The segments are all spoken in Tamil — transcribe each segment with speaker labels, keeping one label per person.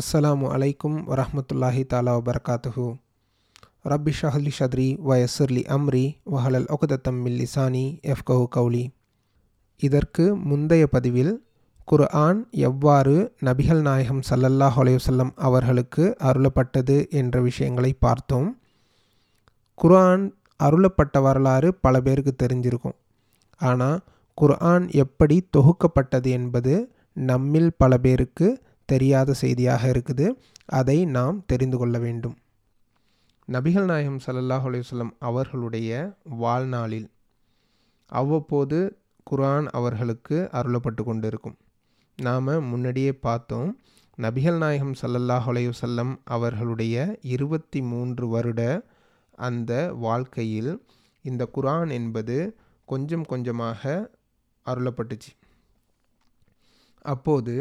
Speaker 1: அஸ்ஸலாமு அலைக்கும் வரஹ்மத்துல்லாஹி தாலா வபரகாத்துஹு. ரப்பி ஷஹலி ஷத்ரி வயசுர்லி அம்ரி வஹலல் ஒகதத்தம் மில் லிசானி எஃப்கஹு கௌலி. இதற்கு முந்தைய பதிவில் குர்ஆன் எவ்வாறு நபிகள் நாயகம் ஸல்லல்லாஹு அலைஹி அவர்களுக்கு அருளப்பட்டது என்ற விஷயங்களை பார்த்தோம். குர்ஆன் அருளப்பட்ட வரலாறு பல பேருக்கு தெரிஞ்சிருக்கும். ஆனால் குர்ஆன் எப்படி தொகுக்கப்பட்டது என்பது நம்மில் பல பேருக்கு தெரியாத செய்தியாக இருக்குது. அதை நாம் தெரிந்து கொள்ள வேண்டும். நபிகள் நாயகம் ஸல்லல்லாஹு அலைஹி அவர்களுடைய வாழ்நாளில் அவ்வப்போது குரான் அவர்களுக்கு அருளப்பட்டு கொண்டிருக்கும். நாம் முன்னாடியே பார்த்தோம் நபிகள் நாயகம் ஸல்லல்லாஹு அலையுசல்லம் அவர்களுடைய இருபத்தி மூன்று வருட அந்த வாழ்க்கையில் இந்த குரான் என்பது கொஞ்சம் கொஞ்சமாக அருளப்பட்டுச்சு. அப்போது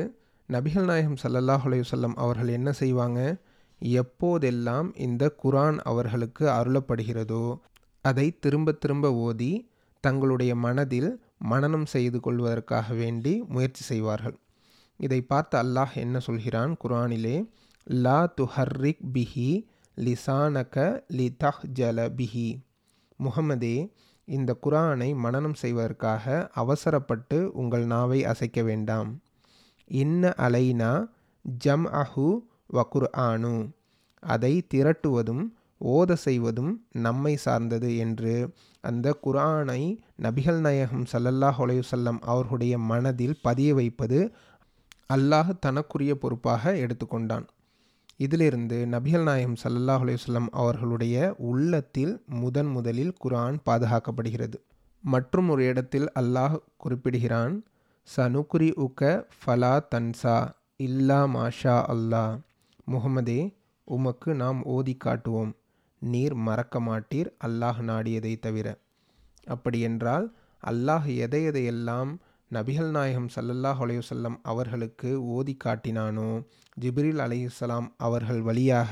Speaker 1: நபிகள் நாயகம் சல்லல்லாஹ் அலையுசல்லம் அவர்கள் என்ன செய்வாங்க? எப்போதெல்லாம் இந்த குரான் அவர்களுக்கு அருளப்படுகிறதோ அதை திரும்ப திரும்ப ஓதி தங்களுடைய மனதில் மனனம் செய்து கொள்வதற்காக வேண்டி முயற்சி செய்வார்கள். இதை பார்த்து அல்லாஹ் என்ன சொல்கிறான்? குரானிலே லா துஹர்ரிக் பிஹி லிசானக லி தஹ் ஜல பிஹி. முகமதே இந்த குரானை மனனம் செய்வதற்காக அவசரப்பட்டு உங்கள் நாவை அசைக்க வேண்டாம். இன்ன அலைனா ஜம் அஹு வக்குர் ஆனு அதை திரட்டுவதும் ஓத செய்வதும் நம்மை சார்ந்தது என்று அந்த குரானை நபிகள் நாயகம் சல்லல்லாஹ் அலையுசல்லம் அவர்களுடைய மனதில் பதிய வைப்பது அல்லாஹ் தனக்குரிய பொறுப்பாக எடுத்துக்கொண்டான். இதிலிருந்து நபிகள் நாயகம் சல்லல்லாஹ் அலையுஸ்லம் அவர்களுடைய உள்ளத்தில் முதன் முதலில் குரான் பாதுகாக்கப்படுகிறது. மற்றும் ஒரு இடத்தில் அல்லாஹ் குறிப்பிடுகிறான் சனுக்குரி உக்க ஃபலா தன்சா இல்லா மாஷா அல்லாஹ் முகமதே உமக்கு நாம் ஓதி காட்டுவோம். நீர் மறக்க மாட்டீர் அல்லாஹ் நாடியதை தவிர. அப்படியென்றால் அல்லாஹ் எதை எதையெல்லாம் நபிகள் நாயகம் சல்லல்லாஹ் அலையுசல்லம் அவர்களுக்கு ஓதி காட்டினானோ ஜிப்ரில் அலையுசலாம் அவர்கள் வழியாக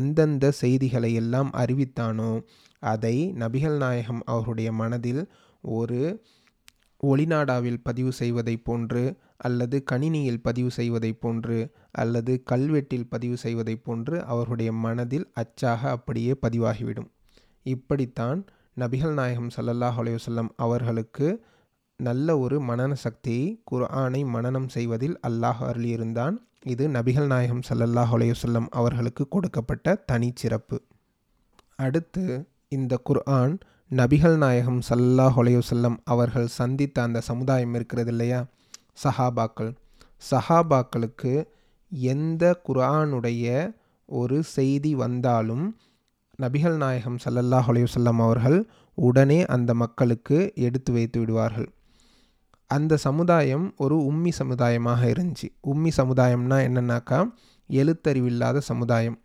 Speaker 1: எந்தெந்த செய்திகளை எல்லாம் அறிவித்தானோ அதை நபிகள் நாயகம் அவருடைய மனதில் ஒரு ஒளிநாடாவில் பதிவு செய்வதைப் போன்று அல்லது கணினியில் பதிவு செய்வதைப் போன்று அல்லது கல்வெட்டில் பதிவு செய்வதைப் போன்று அவர்களுடைய மனதில் அச்சாக அப்படியே பதிவாகிவிடும். இப்படித்தான் நபிகள் நாயகம் சல்லல்லாஹ் அலையுசல்லம் அவர்களுக்கு நல்ல ஒரு மனன சக்தியை குர்ஆனை மனனம் செய்வதில் அல்லாஹ் அருளியிருந்தான். இது நபிகள் நாயகம் சல்லல்லாஹ் அலையுசல்லம் அவர்களுக்கு கொடுக்கப்பட்ட தனிச்சிறப்பு. அடுத்து இந்த குர்ஆன் நபிகள் நாயகம் சல்லாஹ் அலையுசல்லம் அவர்கள் சந்தித்த அந்த சமுதாயம் இருக்கிறது இல்லையா? சஹாபாக்கள். சஹாபாக்களுக்கு எந்த குரானுடைய ஒரு செய்தி வந்தாலும் நபிகள் நாயகம் சல்லல்லா செல்லம் அவர்கள் உடனே அந்த மக்களுக்கு எடுத்து வைத்து விடுவார்கள். அந்த சமுதாயம் ஒரு உம்மி சமுதாயமாக இருந்துச்சு. உம்மி சமுதாயம்னா என்னன்னாக்கா எழுத்தறிவில்லாத சமுதாயம்.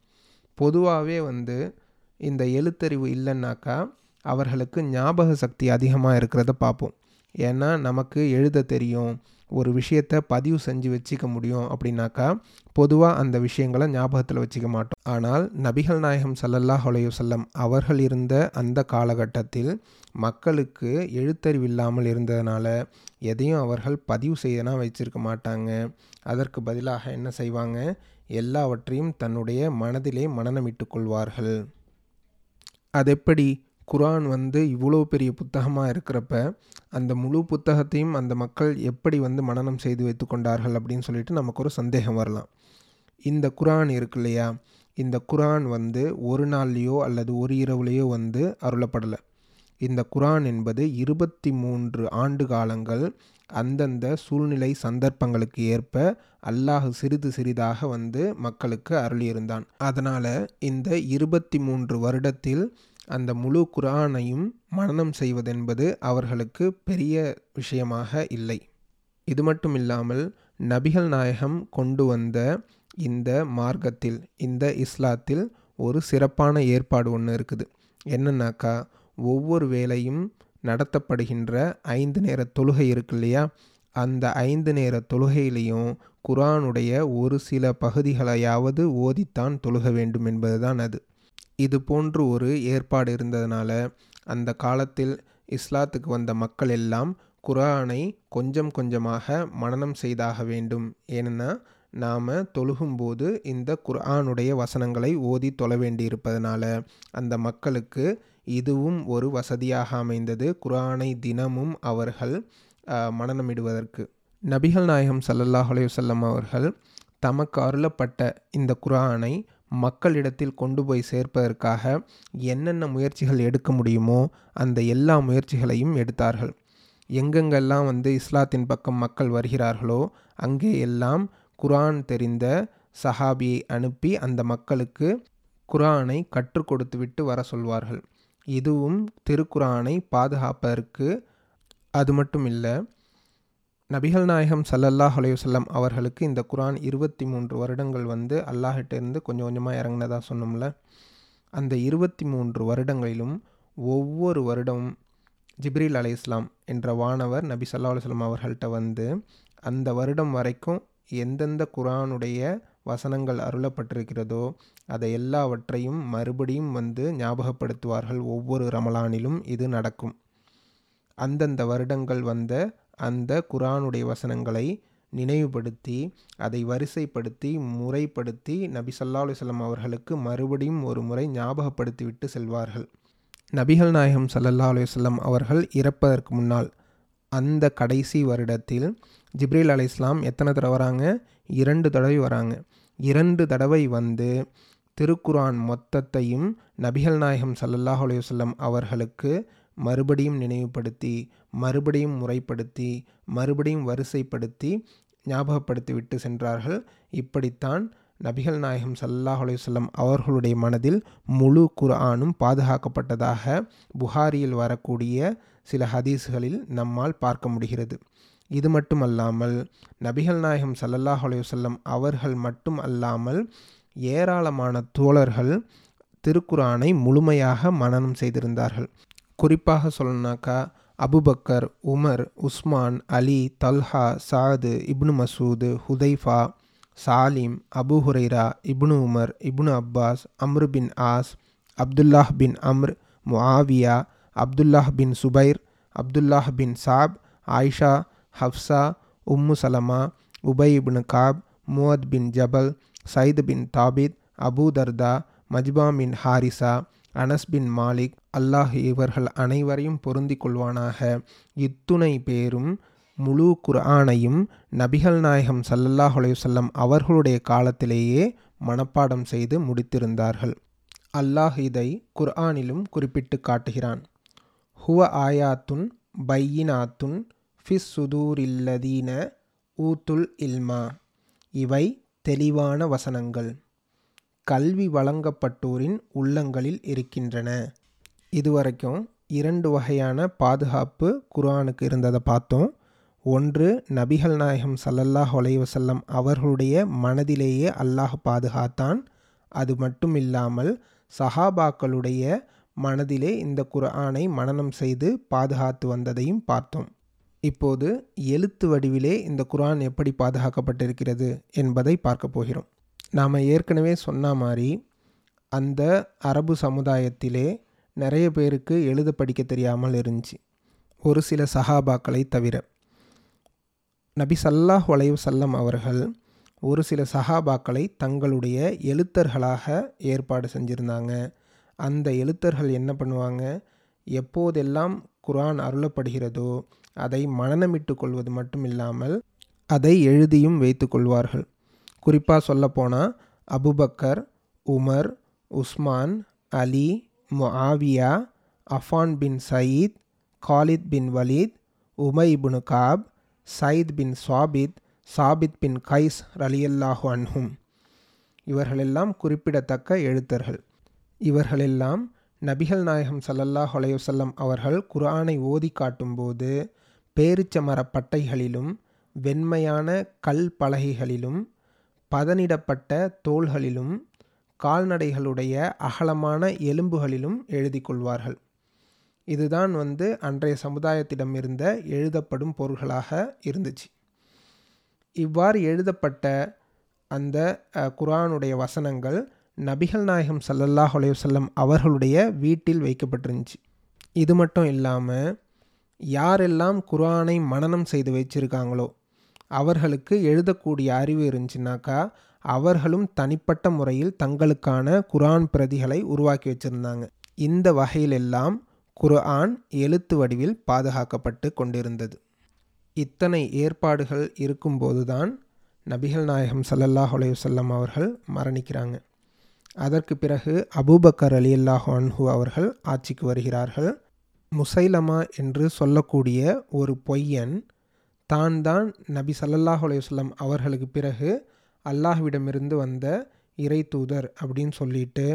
Speaker 1: பொதுவாகவே வந்து இந்த எழுத்தறிவு இல்லைன்னாக்கா அவர்களுக்கு ஞாபக சக்தி அதிகமாக இருக்கிறத பார்ப்போம். ஏன்னா நமக்கு எழுத தெரியும். ஒரு விஷயத்தை பதிவு செஞ்சு வச்சுக்க முடியும் அப்படின்னாக்கா பொதுவாக அந்த விஷயங்களை ஞாபகத்தில் வச்சுக்க மாட்டோம். ஆனால் நபிகள் நாயகம் சல்லல்லாஹ் அலையுசல்லம் அவர்கள் இருந்த அந்த காலகட்டத்தில் மக்களுக்கு எழுத்தறிவு இல்லாமல் இருந்ததுனால எதையும் அவர்கள் பதிவு செய்யனா வச்சிருக்க மாட்டாங்க. அதற்கு பதிலாக என்ன செய்வாங்க? எல்லாவற்றையும் தன்னுடைய மனதிலே மனநமிட்டு கொள்வார்கள். அதெப்படி குரான் வந்து இவ்வளோ பெரிய புத்தகமாக இருக்கிறப்ப அந்த முழு புத்தகத்தையும் அந்த மக்கள் எப்படி வந்து மனநம் செய்து வைத்து கொண்டார்கள் அப்படின்னு சொல்லிட்டு நமக்கு ஒரு சந்தேகம் வரலாம். இந்த குரான் இருக்கு இல்லையா? இந்த குரான் வந்து ஒரு நாள்லேயோ அல்லது ஒரு இரவுலேயோ வந்து அருளப்படலை. இந்த குரான் என்பது இருபத்தி மூன்று ஆண்டு காலங்கள் அந்தந்த சூழ்நிலை சந்தர்ப்பங்களுக்கு ஏற்ப அல்லாஹ் சிறிது சிறிதாக வந்து மக்களுக்கு அருளியிருந்தான். அதனால் இந்த இருபத்தி மூன்று வருடத்தில் அந்த முழு குரானையும் மனனம் செய்வதென்பது அவர்களுக்கு பெரிய விஷயமாக இல்லை. இது மட்டும் இல்லாமல் நபிகள் நாயகம் கொண்டு வந்த இந்த மார்க்கத்தில் இந்த இஸ்லாத்தில் ஒரு சிறப்பான ஏற்பாடு ஒன்று இருக்குது. என்னன்னாக்கா ஒவ்வொரு வேளையும் நடத்தப்படுகின்ற ஐந்து நேர தொழுகை இருக்கு இல்லையா? அந்த ஐந்து நேர தொழுகையிலையும் குரானுடைய ஒரு சில பகுதிகளையாவது ஓதித்தான் தொழுக வேண்டும் என்பதுதான் அது. இது போன்று ஒரு ஏற்பாடு இருந்ததுனால அந்த காலத்தில் இஸ்லாத்துக்கு வந்த மக்கள் எல்லாம் குரானை கொஞ்சம் கொஞ்சமாக மனனம் செய்தாக வேண்டும். ஏனென்னா நாம் தொழுகும்போது இந்த குர்ஆனுடைய வசனங்களை ஓதி தொழ வேண்டியிருப்பதனால அந்த மக்களுக்கு இதுவும் ஒரு வசதியாக அமைந்தது. குரானை தினமும் அவர்கள் அஹ், மனனமிடுவதற்கு நபிகள் நாயகம் ஸல்லல்லாஹு அலைஹி அவர்கள் தமக்கு அருளப்பட்ட இந்த குரானை மக்களிடத்தில் கொண்டு போய் சேர்ப்பதற்காக என்னென்ன முயற்சிகள் எடுக்க முடியுமோ அந்த எல்லா முயற்சிகளையும் எடுத்தார்கள். எங்கெங்கெல்லாம் வந்து இஸ்லாத்தின் பக்கம் மக்கள் வருகிறார்களோ அங்கே எல்லாம் குரான் தெரிந்த சஹாபியை அனுப்பி அந்த மக்களுக்கு குரானை கற்றுக் கொடுத்துவிட்டு வர சொல்வார்கள். இதுவும் திருக்குர்ஆனை பாதுகாப்பதற்கு அது மட்டும் இல்லை நபிகள் நாயகம் சல்லல்லாஹ் அலைஹி அவர்களுக்கு இந்த குரான் இருபத்தி மூன்று வருடங்கள் வந்து அல்லாஹிட்டேருந்து கொஞ்சம் கொஞ்சமாக இறங்கினதாக சொன்னோம்ல. அந்த இருபத்தி மூன்று வருடங்களிலும் ஒவ்வொரு வருடமும் ஜிப்ரீல் அலை இஸ்லாம் என்ற வானவர் நபி சல்லா அலுவலம் அவர்கள்ட்ட வந்து அந்த வருடம் வரைக்கும் எந்தெந்த குரானுடைய வசனங்கள் அருளப்பட்டிருக்கிறதோ அதை எல்லாவற்றையும் மறுபடியும் வந்து ஞாபகப்படுத்துவார்கள் ஒவ்வொரு ரமலானிலும் இது நடக்கும். அந்தந்த வருடங்கள் வந்த அந்த குரானுடைய வசனங்களை நினைவுபடுத்தி அதை வரிசைப்படுத்தி முறைப்படுத்தி நபி சல்லா அலுவலம் அவர்களுக்கு மறுபடியும் ஒரு முறை ஞாபகப்படுத்திவிட்டு செல்வார்கள். நபிகள் நாயகம் சல்லல்லா அலுவலம் அவர்கள் இறப்பதற்கு முன்னால் அந்த கடைசி வருடத்தில் ஜிப்ரீல் அலி இஸ்லாம் எத்தனை தடவை வராங்க? இரண்டு தடவை வராங்க. இரண்டு தடவை வந்து திருக்குரான் மொத்தத்தையும் நபிகள் நாயகம் சல்லல்லாஹ் அலைஹி அவர்களுக்கு மறுபடியும் நினைவுபடுத்தி மறுபடியும் முறைப்படுத்தி மறுபடியும் வரிசைப்படுத்தி ஞாபகப்படுத்தி விட்டு சென்றார்கள். இப்படித்தான் நபிகள் நாயகம் சல்லாஹ் அலையுசல்லம் அவர்களுடைய மனதில் முழு குர்ஆனும் பாதுகாக்கப்பட்டதாக புகாரியில் வரக்கூடிய சில ஹதீஸ்களில் நம்மால் பார்க்க முடிகிறது. இது மட்டுமல்லாமல் நபிகள் நாயகம் சல்லல்லாஹ் அலையுசல்லம் அவர்கள் மட்டும் அல்லாமல் ஏராளமான தோழர்கள் திருக்குரானை முழுமையாக மனனம் செய்திருந்தார்கள். குறிப்பாக சொல்லணுனாக்கா Abu Bakr Umar Usman Ali Talha Saad ibn Masud Hudhaifa Salim Abu Hurairah ibn Umar ibn Abbas Amr bin As Abdullah bin Amr Muawiya Abdullah bin Zubair Abdullah bin Saib Aisha Hafsa Umm Salama Ubayy ibn காப் முவத் பின் ஜபல் சயித் பின் தாபித் அபூ தர்தா மஜ்பா பின் ஹாரிசா அனஸ் பின் மாலிக் அல்லாஹ் இவர்கள் அனைவரையும் பொருந்தி கொள்வானாக. இத்துணை பேரும் முழு குர்ஆனையும் நபிகள் நாயகம் ஸல்லல்லாஹு செல்லம் அவர்களுடைய காலத்திலேயே மனப்பாடம் செய்து முடித்திருந்தார்கள். அல்லாஹ் இதை குர்ஆனிலும் குறிப்பிட்டு காட்டுகிறான். ஹுவ ஆயாத்துன் பையினாத்துன் ஃபிஸ் சுதூரில்லதீன ஊத்துல் இல்மா. இவை தெளிவான வசனங்கள். கல்வி வழங்கப்பட்டோரின் உள்ளங்களில் இருக்கின்றன. இதுவரைக்கும் இரண்டு வகையான பாதுகாப்பு குர்ஆனுக்கு இருந்ததை பார்த்தோம். ஒன்று நபிகள் நாயகம் சல்லல்லாஹ் ஒலைவசல்லம் அவர்களுடைய மனதிலேயே அல்லாஹ் பாதுகாத்தான். அது மட்டும் இல்லாமல் சஹாபாக்களுடைய மனதிலே இந்த குர்ஆனை மனனம் செய்து பாதுகாத்து வந்ததையும் பார்த்தோம். இப்போது எழுத்து வடிவிலே இந்த குரான் எப்படி பாதுகாக்கப்பட்டிருக்கிறது என்பதை பார்க்க போகிறோம். நாம் ஏற்கனவே சொன்ன மாதிரி அந்த அரபு சமுதாயத்திலே நிறைய பேருக்கு எழுத படிக்க தெரியாமல் இருந்துச்சு. ஒரு சில சஹாபாக்களை தவிர. நபி சல்லாஹ் வளைவு செல்லம் அவர்கள் ஒரு சில சஹாபாக்களை தங்களுடைய எழுத்தர்களாக ஏற்பாடு செஞ்சுருந்தாங்க. அந்த எழுத்தர்கள் என்ன பண்ணுவாங்க? எப்போதெல்லாம் குரான் அருளப்படுகிறதோ அதை மனநமிட்டு கொள்வது மட்டும் இல்லாமல் அதை எழுதியும் வைத்து கொள்வார்கள். குறிப்பாக சொல்லப்போனால் Abu Bakr Umar Usman Ali Muawiya Affan bin Saeed Khalid bin Walid Ubayy ibn Kaab Sajith பின் சாபித் சாபித் பின் கைஸ் ரலியல்லாஹு அன்ஹும். இவர்களெல்லாம் குறிப்பிடத்தக்க எழுத்தர்கள். இவர்களெல்லாம் நபிகள் நாயகம் சல்லல்லாஹ் அலைஹி அவர்கள் குர்ஆனை ஓதி காட்டும்போது பேரிச்சமர பட்டைகளிலும் வெண்மையான கல் பலகைகளிலும் பதனிடப்பட்ட தோள்களிலும் கால்நடைகளுடைய அகலமான எலும்புகளிலும் எழுதி கொள்வார்கள். இதுதான் வந்து அன்றைய சமுதாயத்திடம் இருந்த எழுதப்படும் பொருள்களாக இருந்துச்சு. இவ்வாறு எழுதப்பட்ட அந்த குரானுடைய வசனங்கள் நபிகள் நாயகம் சல்லல்லாஹ் செல்லம் அவர்களுடைய வீட்டில் வைக்கப்பட்டிருந்துச்சு. இது மட்டும் இல்லாமல் யாரெல்லாம் குரானை மனனம் செய்து வச்சிருக்காங்களோ அவர்களுக்கு எழுதக்கூடிய அறிவு இருந்துச்சுனாக்கா அவர்களும் தனிப்பட்ட முறையில் தங்களுக்கான குரான் பிரதிகளை உருவாக்கி வச்சுருந்தாங்க. இந்த வகையிலெல்லாம் குர்ஆன் எழுத்து வடிவில் பாதுகாக்கப்பட்டு கொண்டிருந்தது. இத்தனை ஏற்பாடுகள் இருக்கும்போதுதான் நபிகள் நாயகம் சல்லல்லாஹ் அலையுசல்லம் அவர்கள் மரணிக்கிறாங்க. அதற்கு பிறகு அபூபக்கர் அலி அல்லாஹு அன்ஹு அவர்கள் ஆட்சிக்கு வருகிறார்கள். முசைலமா என்று சொல்லக்கூடிய ஒரு பொய்யன் தான் தான் நபி சல்லல்லாஹ் அலையுஸ்லம் அவர்களுக்கு பிறகு அல்லாஹ்விடமிருந்து வந்த இறை தூதர் அப்படின்னு சொல்லிட்டு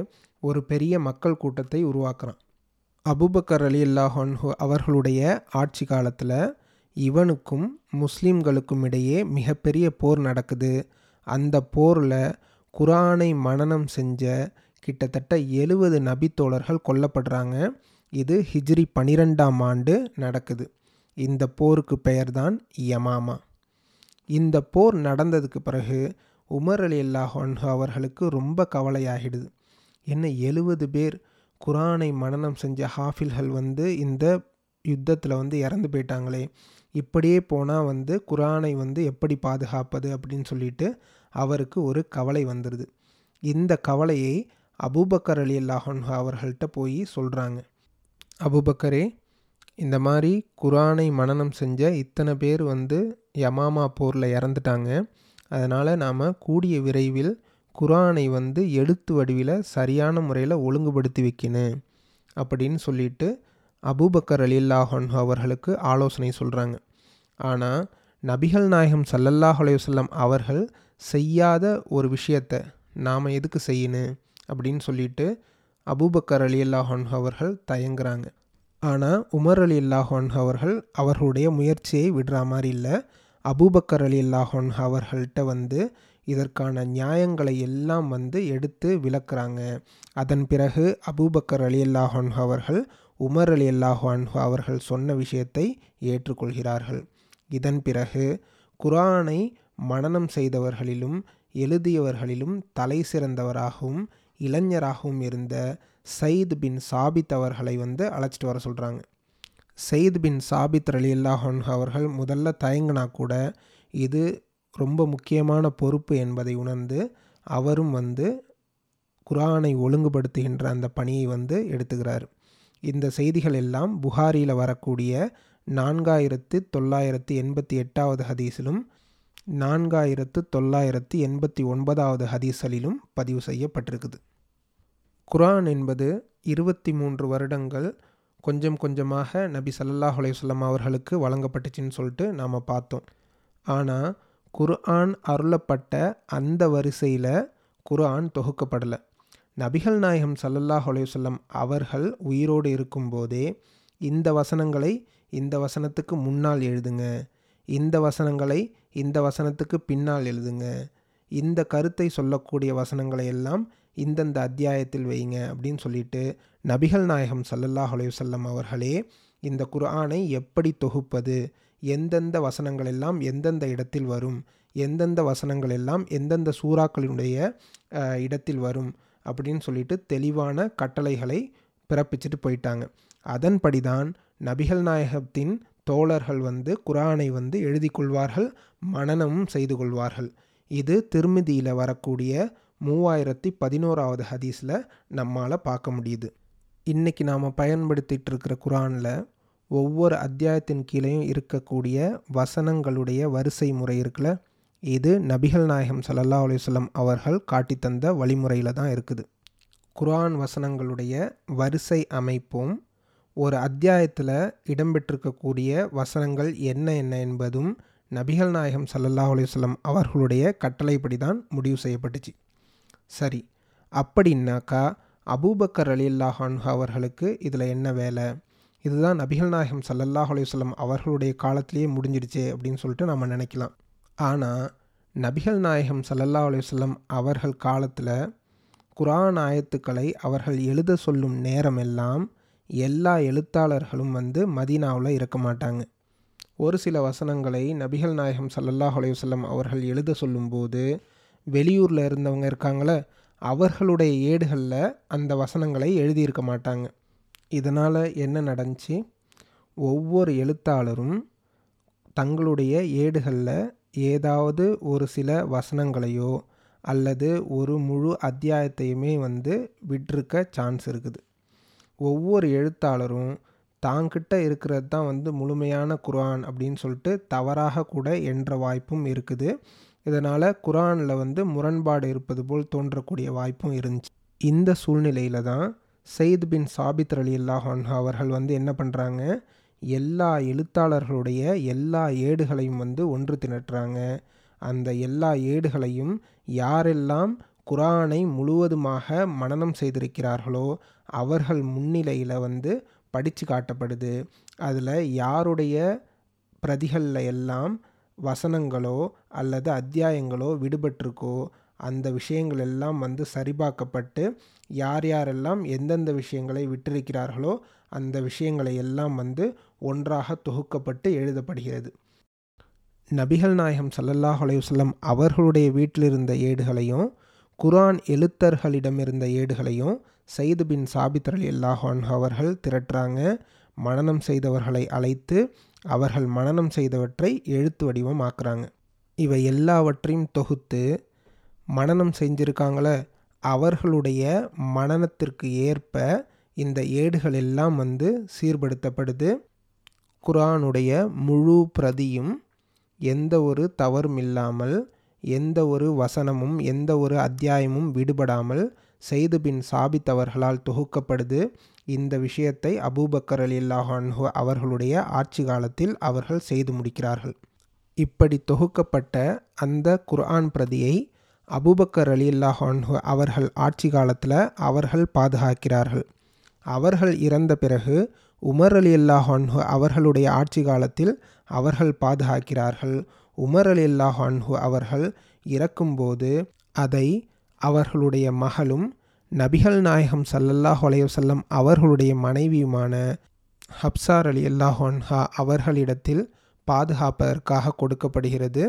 Speaker 1: ஒரு பெரிய மக்கள் கூட்டத்தை உருவாக்குறான். அபுபக்கர் அலி அல்லாஹன்ஹு அவர்களுடைய ஆட்சி காலத்தில் இவனுக்கும் முஸ்லீம்களுக்கும் இடையே மிகப்பெரிய போர் நடக்குது. அந்த போரில் குரானை மனனம் செஞ்ச கிட்டத்தட்ட எழுபது நபித்தோழர்கள் கொல்லப்படுறாங்க. இது ஹிஜ்ரி பனிரெண்டாம் ஆண்டு நடக்குது. இந்த போருக்கு பெயர்தான் யமாமா. இந்த போர் நடந்ததுக்கு பிறகு உமர் அலி அல்லாஹன்ஹு அவர்களுக்கு ரொம்ப கவலையாகிடுது. என்ன எழுபது பேர் குரானை மனநம் செஞ்ச ஹாஃபில்கள் வந்து இந்த யுத்தத்தில் வந்து இறந்து போயிட்டாங்களே. இப்படியே போனால் வந்து குரானை வந்து எப்படி பாதுகாப்பது அப்படின்னு சொல்லிட்டு அவருக்கு ஒரு கவலை வந்துடுது இந்த கவலையை அபூபக்கர் அலி அல்லாஹன் அவர்கள்ட்ட போய் சொல்கிறாங்க அபூபக்கரே இந்த மாதிரி குரானை மனனம் செஞ்ச இத்தனை பேர் வந்து யமாமா போரில் இறந்துட்டாங்க. அதனால் நாம் கூடிய விரைவில் குரானை வந்து எழுத்து வடிவில் சரியான முறையில் ஒழுங்குபடுத்தி வைக்கணும் அப்படின்னு சொல்லிட்டு அபூபக்கர் அலில்லாஹன் அவர்களுக்கு ஆலோசனை சொல்கிறாங்க ஆனால் நபிகள் நாயகம் சல்லல்லாஹ் அலையுசல்லம் அவர்கள் செய்யாத ஒரு விஷயத்தை நாம் எதுக்கு செய்யணும் அப்படின்னு சொல்லிட்டு அபூபக்கர் அலி அல்லாஹன் அவர்கள் தயங்குறாங்க. ஆனால் உமர் அலி அல்லாஹான் அவர்கள் அவர்களுடைய முயற்சியை விடுற மாதிரி இல்லை. அபூபக்கர் அலி அல்லாஹான் அவர்கள்ட்ட வந்து இதற்கான நியாயங்களை எல்லாம் வந்து எடுத்து விளக்குறாங்க. அதன் பிறகு அபூபக்கர் அலி அல்லாஹான் அவர்கள் உமர் அலி அல்லாஹான் அவர்கள் சொன்ன விஷயத்தை ஏற்றுக்கொள்கிறார்கள். இதன் பிறகு குரானை மனனம் செய்தவர்களிலும் எழுதியவர்களிலும் தலை சிறந்தவராகவும் இளைஞராகவும் இருந்த சயித் பின் சாபித் அவர்களை வந்து அழைச்சிட்டு வர சொல்கிறாங்க சயித் பின் சாபித் அலி அல்லாஹன் அவர்கள் முதல்ல தயங்கினா கூட இது ரொம்ப முக்கியமான பொறுப்பு என்பதை உணர்ந்து அவரும் வந்து குரானை ஒழுங்குபடுத்துகின்ற அந்த பணியை வந்து எடுத்துக்கிறார். இந்த செய்திகள் எல்லாம் புகாரியில் வரக்கூடிய நான்காயிரத்து தொள்ளாயிரத்து எண்பத்தி எட்டாவது ஹதீஸிலும் நான்காயிரத்து தொள்ளாயிரத்து எண்பத்தி ஒன்பதாவது ஹதீஸ்களிலும் பதிவு செய்யப்பட்டிருக்குது. குரான் என்பது இருபத்தி மூன்று வருடங்கள் கொஞ்சம் கொஞ்சமாக நபி சல்லாஹ் அலையுஸ்லாம் அவர்களுக்கு வழங்கப்பட்டுச்சின்னு சொல்லிட்டு நாம் பார்த்தோம். ஆனால் குர்ஆன் அருளப்பட்ட அந்த வரிசையில் குர்ஆன் தொகுக்கப்படலை. நபிகள் நாயகம் சல்லல்லாஹ் அலையுசல்லம் அவர்கள் உயிரோடு இருக்கும்போதே இந்த வசனங்களை இந்த வசனத்துக்கு முன்னால் எழுதுங்க இந்த வசனங்களை இந்த வசனத்துக்கு பின்னால் எழுதுங்க. இந்த கருத்தை சொல்லக்கூடிய வசனங்களை எல்லாம் இந்தந்த அத்தியாயத்தில் வைங்க அப்படின்னு சொல்லிட்டு நபிகள் நாயகம் சல்லல்லாஹ் அலையுசல்லம் அவர்களே இந்த குர்ஆனை எப்படி தொகுப்பது? எந்தெந்த வசனங்கள் எல்லாம் எந்தெந்த இடத்தில் வரும்? எந்தெந்த வசனங்கள் எல்லாம் எந்தெந்த சூறாக்களினுடைய இடத்தில் வரும்? அப்படின்னு சொல்லிட்டு தெளிவான கட்டளைகளை பிறப்பிச்சுட்டு போயிட்டாங்க. அதன்படி தான் நபிகள் நாயகத்தின் தோழர்கள் வந்து குரானை வந்து எழுதி கொள்வார்கள் மனனமும் செய்து கொள்வார்கள். இது திருமிதியில் வரக்கூடிய மூவாயிரத்தி பதினோராவது ஹதீஸில் நம்மால் பார்க்க முடியுது. இன்றைக்கி நாம் பயன்படுத்திகிட்டு இருக்கிற குரானில் ஒவ்வொரு அத்தியாயத்தின் கீழேயும் இருக்கக்கூடிய வசனங்களுடைய வரிசை முறை இருக்குல்ல? இது நபிகள் நாயகம் சல்லா அலுவலம் அவர்கள் காட்டித்தந்த வழிமுறையில் தான் இருக்குது. குரான் வசனங்களுடைய வரிசை அமைப்பும் ஒரு அத்தியாயத்தில் இடம்பெற்றிருக்கக்கூடிய வசனங்கள் என்ன என்ன என்பதும் நபிகள் நாயகம் சல்லல்லா அலுவலம் அவர்களுடைய கட்டளைப்படி தான் முடிவு செய்யப்பட்டுச்சு. சரி அப்படின்னாக்கா அபூபக்கர் அலி அல்லாஹான் அவர்களுக்கு இதில் என்ன வேலை? இதுதான் நபிகள் நாயகம் சல்லல்லாஹ் அலுவலம் அவர்களுடைய காலத்திலேயே முடிஞ்சிடுச்சே அப்படின்னு சொல்லிட்டு நம்ம நினைக்கலாம். ஆனால் நபிகள் நாயகம் சல்லல்லா அலுவலம் அவர்கள் காலத்தில் குரான் ஆயத்துக்களை அவர்கள் எழுத சொல்லும் நேரமெல்லாம் எல்லா எழுத்தாளர்களும் வந்து மதீனாவில் இருக்க மாட்டாங்க. ஒரு சில வசனங்களை நபிகள் நாயகம் சல்லல்லாஹ் அலையுசல்லம் அவர்கள் எழுத சொல்லும்போது வெளியூரில் இருந்தவங்க இருக்காங்களே அவர்களுடைய ஏடுகளில் அந்த வசனங்களை எழுதியிருக்க மாட்டாங்க. இதனால் என்ன நடந்துச்சு? ஒவ்வொரு எழுத்தாளரும் தங்களுடைய ஏடுகளில் ஏதாவது ஒரு சில வசனங்களையோ அல்லது ஒரு முழு அத்தியாயத்தையுமே வந்து விட்டிருக்க சான்ஸ் இருக்குது. ஒவ்வொரு எழுத்தாளரும் தாங்கிட்ட இருக்கிறது தான் வந்து முழுமையான குரான் அப்படின்னு சொல்லிட்டு தவறாக கூட என்ற வாய்ப்பும் இருக்குது. இதனால் குரானில் வந்து முரண்பாடு இருப்பது போல் தோன்றக்கூடிய வாய்ப்பும் இருந்துச்சு. இந்த சூழ்நிலையில் தான் சயித் பின் சாபித் அலி அல்லாஹான் அவர்கள் வந்து என்ன பண்ணுறாங்க எல்லா எழுத்தாளர்களுடைய எல்லா ஏடுகளையும் வந்து ஒன்று திணட்டுறாங்க அந்த எல்லா ஏடுகளையும் யாரெல்லாம் குரானை முழுவதுமாக மனனம் செய்திருக்கிறார்களோ அவர்கள் முன்னிலையில் வந்து படித்து காட்டப்படுது. அதில் யாருடைய பிரதிகளில் எல்லாம் வசனங்களோ அல்லது அத்தியாயங்களோ விடுபட்டிருக்கோ அந்த விஷயங்கள் எல்லாம் வந்து சரிபார்க்கப்பட்டு யார் யாரெல்லாம் எந்தெந்த விஷயங்களை விட்டிருக்கிறார்களோ அந்த விஷயங்களை எல்லாம் வந்து ஒன்றாக தொகுக்கப்பட்டு எழுதப்படுகிறது. நபிகள் நாயகம் சல்லல்லாஹ் அலையுசல்லம் அவர்களுடைய வீட்டில் இருந்த ஏடுகளையும் குரான் எழுத்தர்களிடம் இருந்த ஏடுகளையும் சயிது பின் சாபித் அலி அல்லாஹான் அவர்கள் திரட்டுறாங்க. மனனம் செய்தவர்களை அழைத்து அவர்கள் மனனம் செய்தவற்றை எழுத்து வடிவமாக்குறாங்க. இவை எல்லாவற்றையும் தொகுத்து மனனம் செஞ்சுருக்காங்கள அவர்களுடைய மனனத்திற்கு ஏற்ப இந்த ஏடுகள் எல்லாம் வந்து சீர்படுத்தப்படுது. குரானுடைய முழு பிரதியும் எந்த ஒரு தவறும் இல்லாமல் எந்த ஒரு வசனமும் எந்த ஒரு அத்தியாயமும் விடுபடாமல் செய்து பின் சாபித்தவர்களால் தொகுக்கப்படுது. இந்த விஷயத்தை அபூபக்கர் அலி அல்லாஹான்ஹு அவர்களுடைய ஆட்சி காலத்தில் அவர்கள் செய்து முடிக்கிறார்கள். இப்படி தொகுக்கப்பட்ட அந்த குர்ஆன் பிரதியை அபூபக்கர் அலி அல்லாஹான்ஹு அவர்கள் ஆட்சி காலத்தில் அவர்கள் பாதுகாக்கிறார்கள். அவர்கள் இறந்த பிறகு உமர் அலி அல்லாஹான்ஹு அவர்களுடைய ஆட்சி காலத்தில் அவர்கள் பாதுகாக்கிறார்கள். உமர் அலி அல்லாஹான்ஹு அவர்கள் இறக்கும்போது அதை அவர்களுடைய மகளும் நபிகள் நாயகம் சல்லல்லாஹ் அலையுசல்லம் அவர்களுடைய மனைவியுமான ஹப்சார் அலி அல்லாஹான்ஹா அவர்களிடத்தில் பாதுகாப்பதற்காக கொடுக்கப்படுகிறது.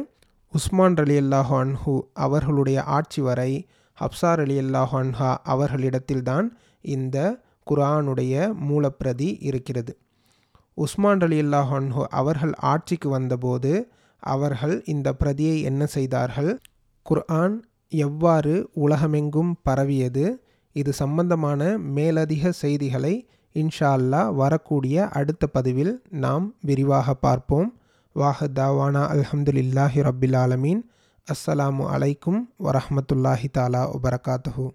Speaker 1: உஸ்மான் அலி அல்லாஹான்ஹு அவர்களுடைய ஆட்சி வரை ஹப்சார் அலி அல்லாஹான்ஹா அவர்களிடத்தில்தான் இந்த குரானுடைய மூலப்பிரதி இருக்கிறது. உஸ்மான் அலி அல்லாஹான்ஹு அவர்கள் ஆட்சிக்கு வந்தபோது அவர்கள் இந்த பிரதியை என்ன செய்தார்கள்? குர்ஆன் எவ்வாறு உலகமெங்கும் பரவியது? இது சம்பந்தமான மேலதிக செய்திகளை இன்ஷா அல்லா வரக்கூடிய அடுத்த பதிவில் நாம் விரிவாக பார்ப்போம். வாஹ தாவானா அல்ஹம்துலில்லாஹி ரபில் ஆலமீன். அஸ்ஸலாமு அலைக்கும் வரஹமத்துல்லாஹி தாலா வபரகாத்துஹூ